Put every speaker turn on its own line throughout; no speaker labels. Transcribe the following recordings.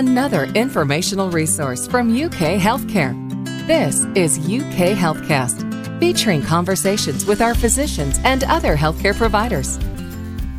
another informational resource from UK Healthcare. This is UK Healthcast, featuring conversations with our physicians and other healthcare providers.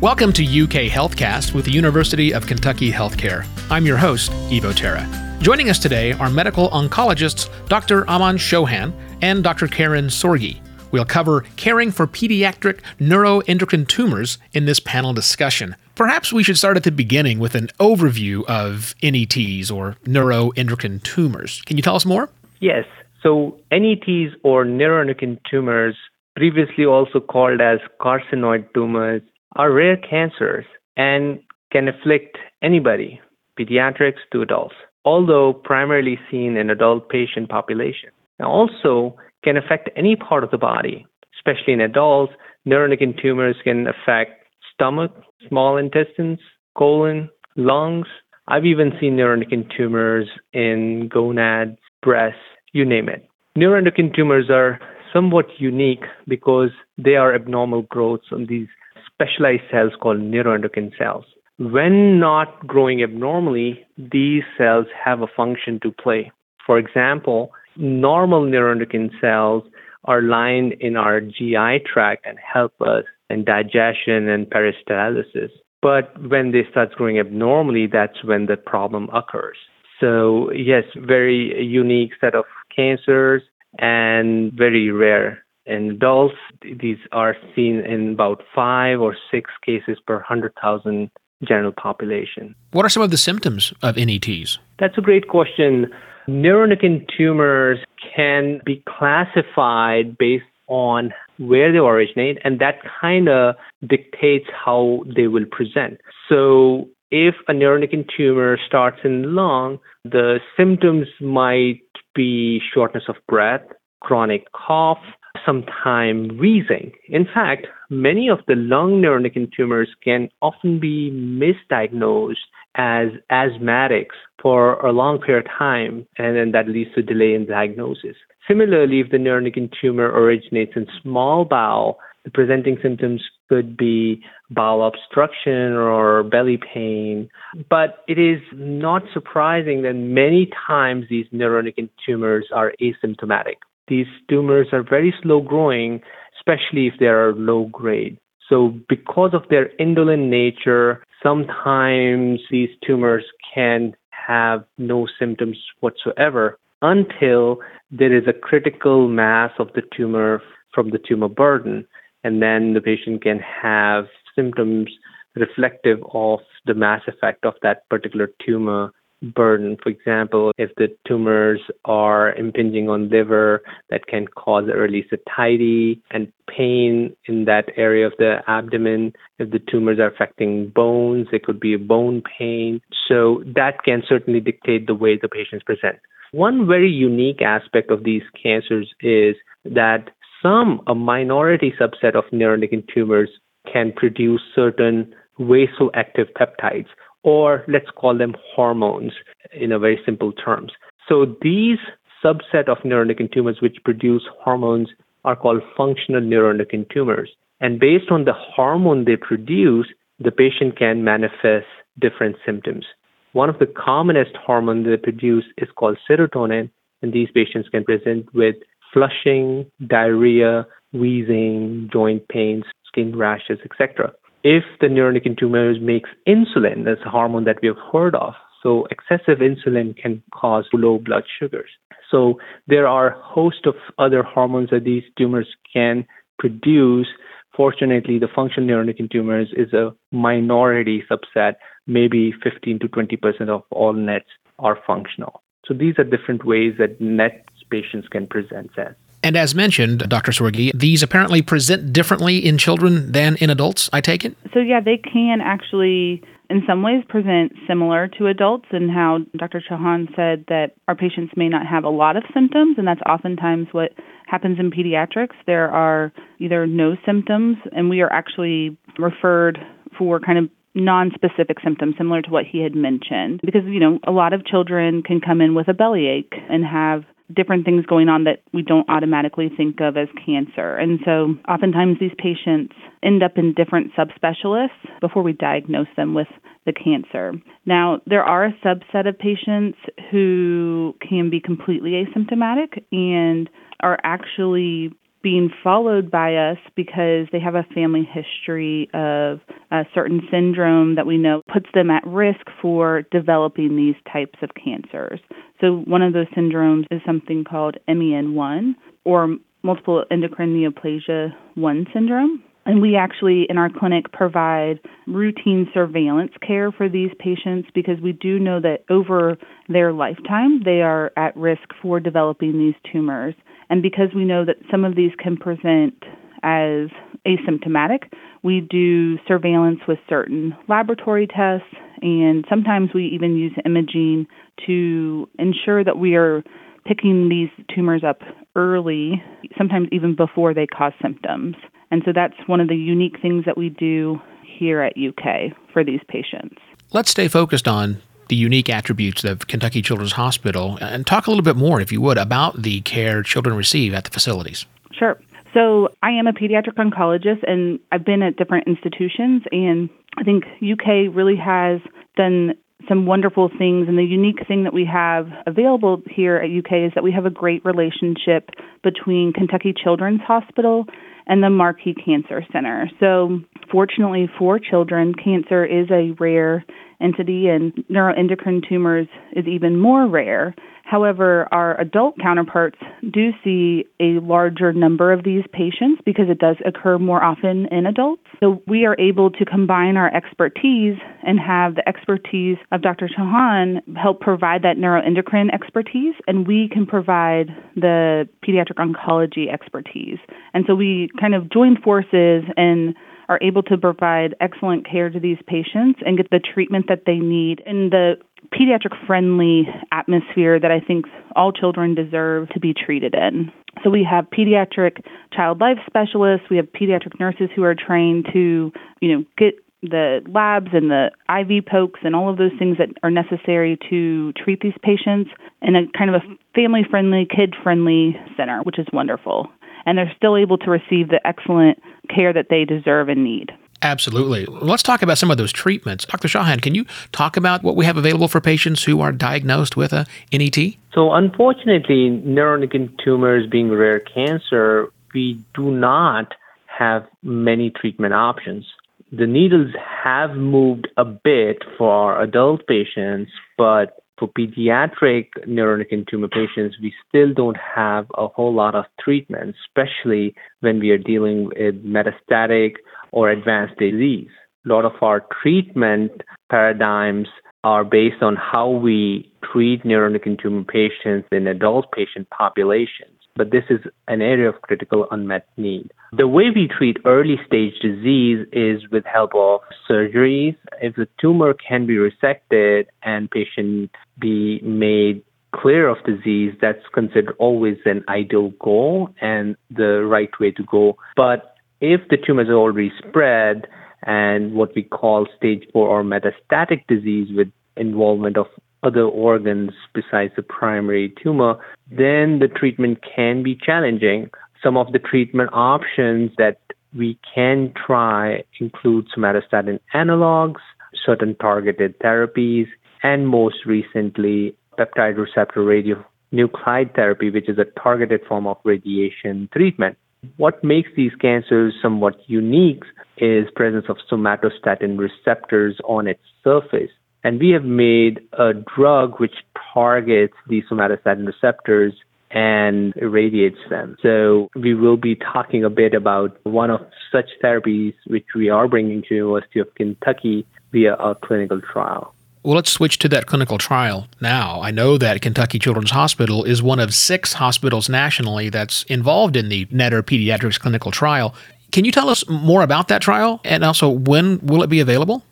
Welcome to UK Healthcast with the University of Kentucky Healthcare. I'm your host, Evo Terra. Joining us today are medical oncologists Dr. Aman Chauhan and Dr. Caryn Sorge. We'll cover caring for pediatric neuroendocrine tumors in this panel discussion. Perhaps we should start at the beginning with an overview of NETs or neuroendocrine tumors. Can you tell us more?
Yes. So, NETs or neuroendocrine tumors, previously also called as carcinoid tumors, are rare cancers and can afflict anybody, pediatrics to adults, although primarily seen in adult patient population. Now, also can affect any part of the body, especially in adults. Neuroendocrine tumors can affect stomach, small intestines, colon, lungs. I've even seen neuroendocrine tumors in gonads, breasts, you name it. Neuroendocrine tumors are somewhat unique because they are abnormal growths on these specialized cells called neuroendocrine cells. When not growing abnormally, these cells have a function to play. For example, normal neuroendocrine cells are lined in our GI tract and help us in digestion and peristalsis. But when they start growing abnormally, that's when the problem occurs. So, yes, very unique set of cancers and very rare. In adults, these are seen in about five or six cases per 100,000 general population.
What are some of the symptoms of NETs?
That's a great question. Neuroendocrine tumors can be classified based on where they originate, and that kind of dictates how they will present. So, if a neuroendocrine tumor starts in the lung, the symptoms might be shortness of breath, chronic cough, sometimes wheezing. In fact, many of the lung neuroendocrine tumors can often be misdiagnosed as asthmatics for a long period of time, and then that leads to delay in diagnosis. Similarly, if the neuroendocrine tumor originates in small bowel, the presenting symptoms could be bowel obstruction or belly pain. But it is not surprising that many times these neuroendocrine tumors are asymptomatic. These tumors are very slow growing, especially if they are low grade. So, because of their indolent nature, sometimes these tumors can have no symptoms whatsoever until there is a critical mass of the tumor from the tumor burden. And then the patient can have symptoms reflective of the mass effect of that particular tumor burden. For example, if the tumors are impinging on liver, that can cause early satiety and pain in that area of the abdomen. If the tumors are affecting bones, it could be a bone pain. So that can certainly dictate the way the patients present. One very unique aspect of these cancers is that some, a minority subset of neuroendocrine tumors can produce certain vasoactive peptides or let's call them hormones in a very simple terms. So these subset of neuroendocrine tumors which produce hormones are called functional neuroendocrine tumors. And based on the hormone they produce, the patient can manifest different symptoms. One of the commonest hormones they produce is called serotonin, and these patients can present with flushing, diarrhea, wheezing, joint pains, skin rashes, etc if the neuroendocrine tumor makes insulin, that's a hormone that we have heard of. So excessive insulin can cause low blood sugars. So there are a host of other hormones that these tumors can produce. Fortunately, the functional neuroendocrine tumors is a minority subset. Maybe 15 to 20 percent of all NETs are functional. So these are different ways that NETs patients can present as.
And as mentioned, Dr. Sorge, these apparently present differently in children than in adults, I take it?
So, yeah, they can actually, in some ways, present similar to adults, and how Dr. Chauhan said that our patients may not have a lot of symptoms, and that's oftentimes what happens in pediatrics. There are either no symptoms, and we are actually referred for kind of non-specific symptoms similar to what he had mentioned because you know a lot of children can come in with a bellyache and have different things going on that we don't automatically think of as cancer. And so oftentimes these patients end up in different subspecialists before we diagnose them with the cancer. Now, there are a subset of patients who can be completely asymptomatic and are actually being followed by us because they have a family history of a certain syndrome that we know puts them at risk for developing these types of cancers. So, one of those syndromes is something called MEN1 or multiple endocrine neoplasia 1 syndrome. And we actually, in our clinic, provide routine surveillance care for these patients because we do know that over their lifetime, they are at risk for developing these tumors. And because we know that some of these can present as asymptomatic, we do surveillance with certain laboratory tests, and sometimes we even use imaging to ensure that we are picking these tumors up early, sometimes even before they cause symptoms. And so that's one of the unique things that we do here at UK for these patients.
Let's stay focused on the unique attributes of Kentucky Children's Hospital and talk a little bit more, if you would, about the care children receive at the facilities.
Sure. So, I am a pediatric oncologist and I've been at different institutions, and I think UK really has done some wonderful things. And the unique thing that we have available here at UK is that we have a great relationship between Kentucky Children's Hospital and the Markey Cancer Center. So, fortunately for children, cancer is a rare entity, and neuroendocrine tumors is even more rare. However, our adult counterparts do see a larger number of these patients because it does occur more often in adults. So we are able to combine our expertise and have the expertise of Dr. Chauhan help provide that neuroendocrine expertise, and we can provide the pediatric oncology expertise. And so we kind of join forces and are able to provide excellent care to these patients and get the treatment that they need in the pediatric friendly atmosphere that I think all children deserve to be treated in. So we have pediatric child life specialists, we have pediatric nurses who are trained to, you know, get the labs and the IV pokes and all of those things that are necessary to treat these patients in a kind of a family friendly, kid friendly center, which is wonderful. And they're still able to receive the excellent care that they deserve and need.
Absolutely. Let's talk about some of those treatments. Dr. Chauhan, can you talk about what we have available for patients who are diagnosed with a NET?
So, unfortunately, neuroendocrine tumors being rare cancer, we do not have many treatment options. The needles have moved a bit for adult patients, but for pediatric neuroendocrine tumor patients, we still don't have a whole lot of treatment, especially when we are dealing with metastatic or advanced disease. A lot of our treatment paradigms are based on how we treat neuroendocrine tumor patients in adult patient populations. But this is an area of critical unmet need. The way we treat early stage disease is with help of surgeries. If the tumor can be resected and patient be made clear of disease, that's considered always an ideal goal and the right way to go. But if the tumor is already spread and what we call stage four or metastatic disease with involvement of other organs besides the primary tumor, then the treatment can be challenging. Some of the treatment options that we can try include somatostatin analogs, certain targeted therapies, and most recently, peptide receptor radionuclide therapy, which is a targeted form of radiation treatment. What makes these cancers somewhat unique is presence of somatostatin receptors on its surface. And we have made a drug which targets these somatostatin receptors and irradiates them. So we will be talking a bit about one of such therapies which we are bringing to University of Kentucky via a clinical trial.
Well, let's switch to that clinical trial now. I know that Kentucky Children's Hospital is one of six hospitals nationally that's involved in the NETTER Pediatrics clinical trial. Can you tell us more about that trial and also when will it be available?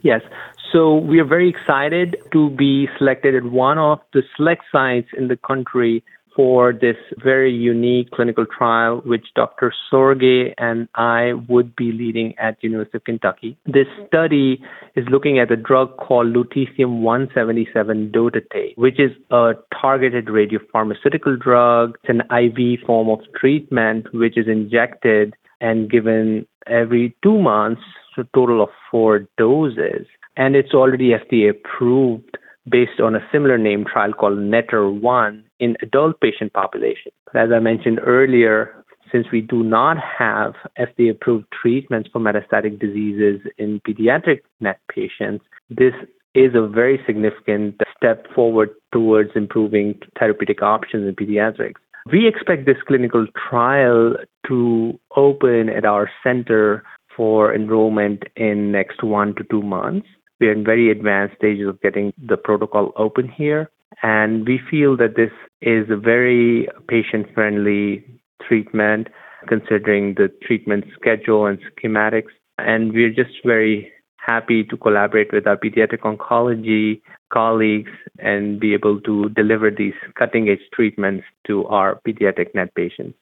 Yes. So we are very excited to be selected at one of the select sites in the country for this very unique clinical trial, which Dr. Sorge and I would be leading at University of Kentucky. This study is looking at a drug called lutetium-177 dotatate, which is a targeted radiopharmaceutical drug. It's an IV form of treatment, which is injected and given every two months, so a total of four doses. And it's already FDA approved based on a similar name trial called NETTER-1 in adult patient population. As I mentioned earlier, since we do not have FDA approved treatments for metastatic diseases in pediatric NET patients, this is a very significant step forward towards improving therapeutic options in pediatrics. We expect this clinical trial to open at our center for enrollment in next one to two months. We are in very advanced stages of getting the protocol open here. And we feel that this is a very patient friendly treatment considering the treatment schedule and schematics. And we're just very happy to collaborate with our pediatric oncology colleagues and be able to deliver these cutting edge treatments to our pediatric NET patients.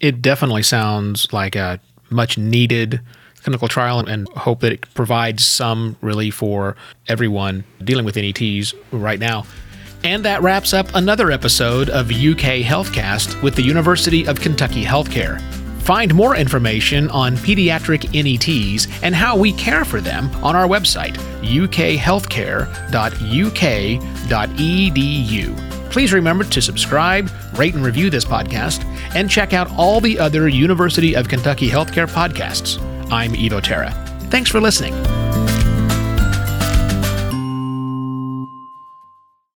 It definitely sounds like a much needed clinical trial and hope that it provides some relief for everyone dealing with NETs right now. And that wraps up another episode of UK Healthcast with the University of Kentucky Healthcare. Find more information on pediatric NETs and how we care for them on our website, ukhealthcare.uk.edu. Please remember to subscribe, rate, and review this podcast, and check out all the other University of Kentucky Healthcare podcasts. I'm Evo Terra. Thanks for listening.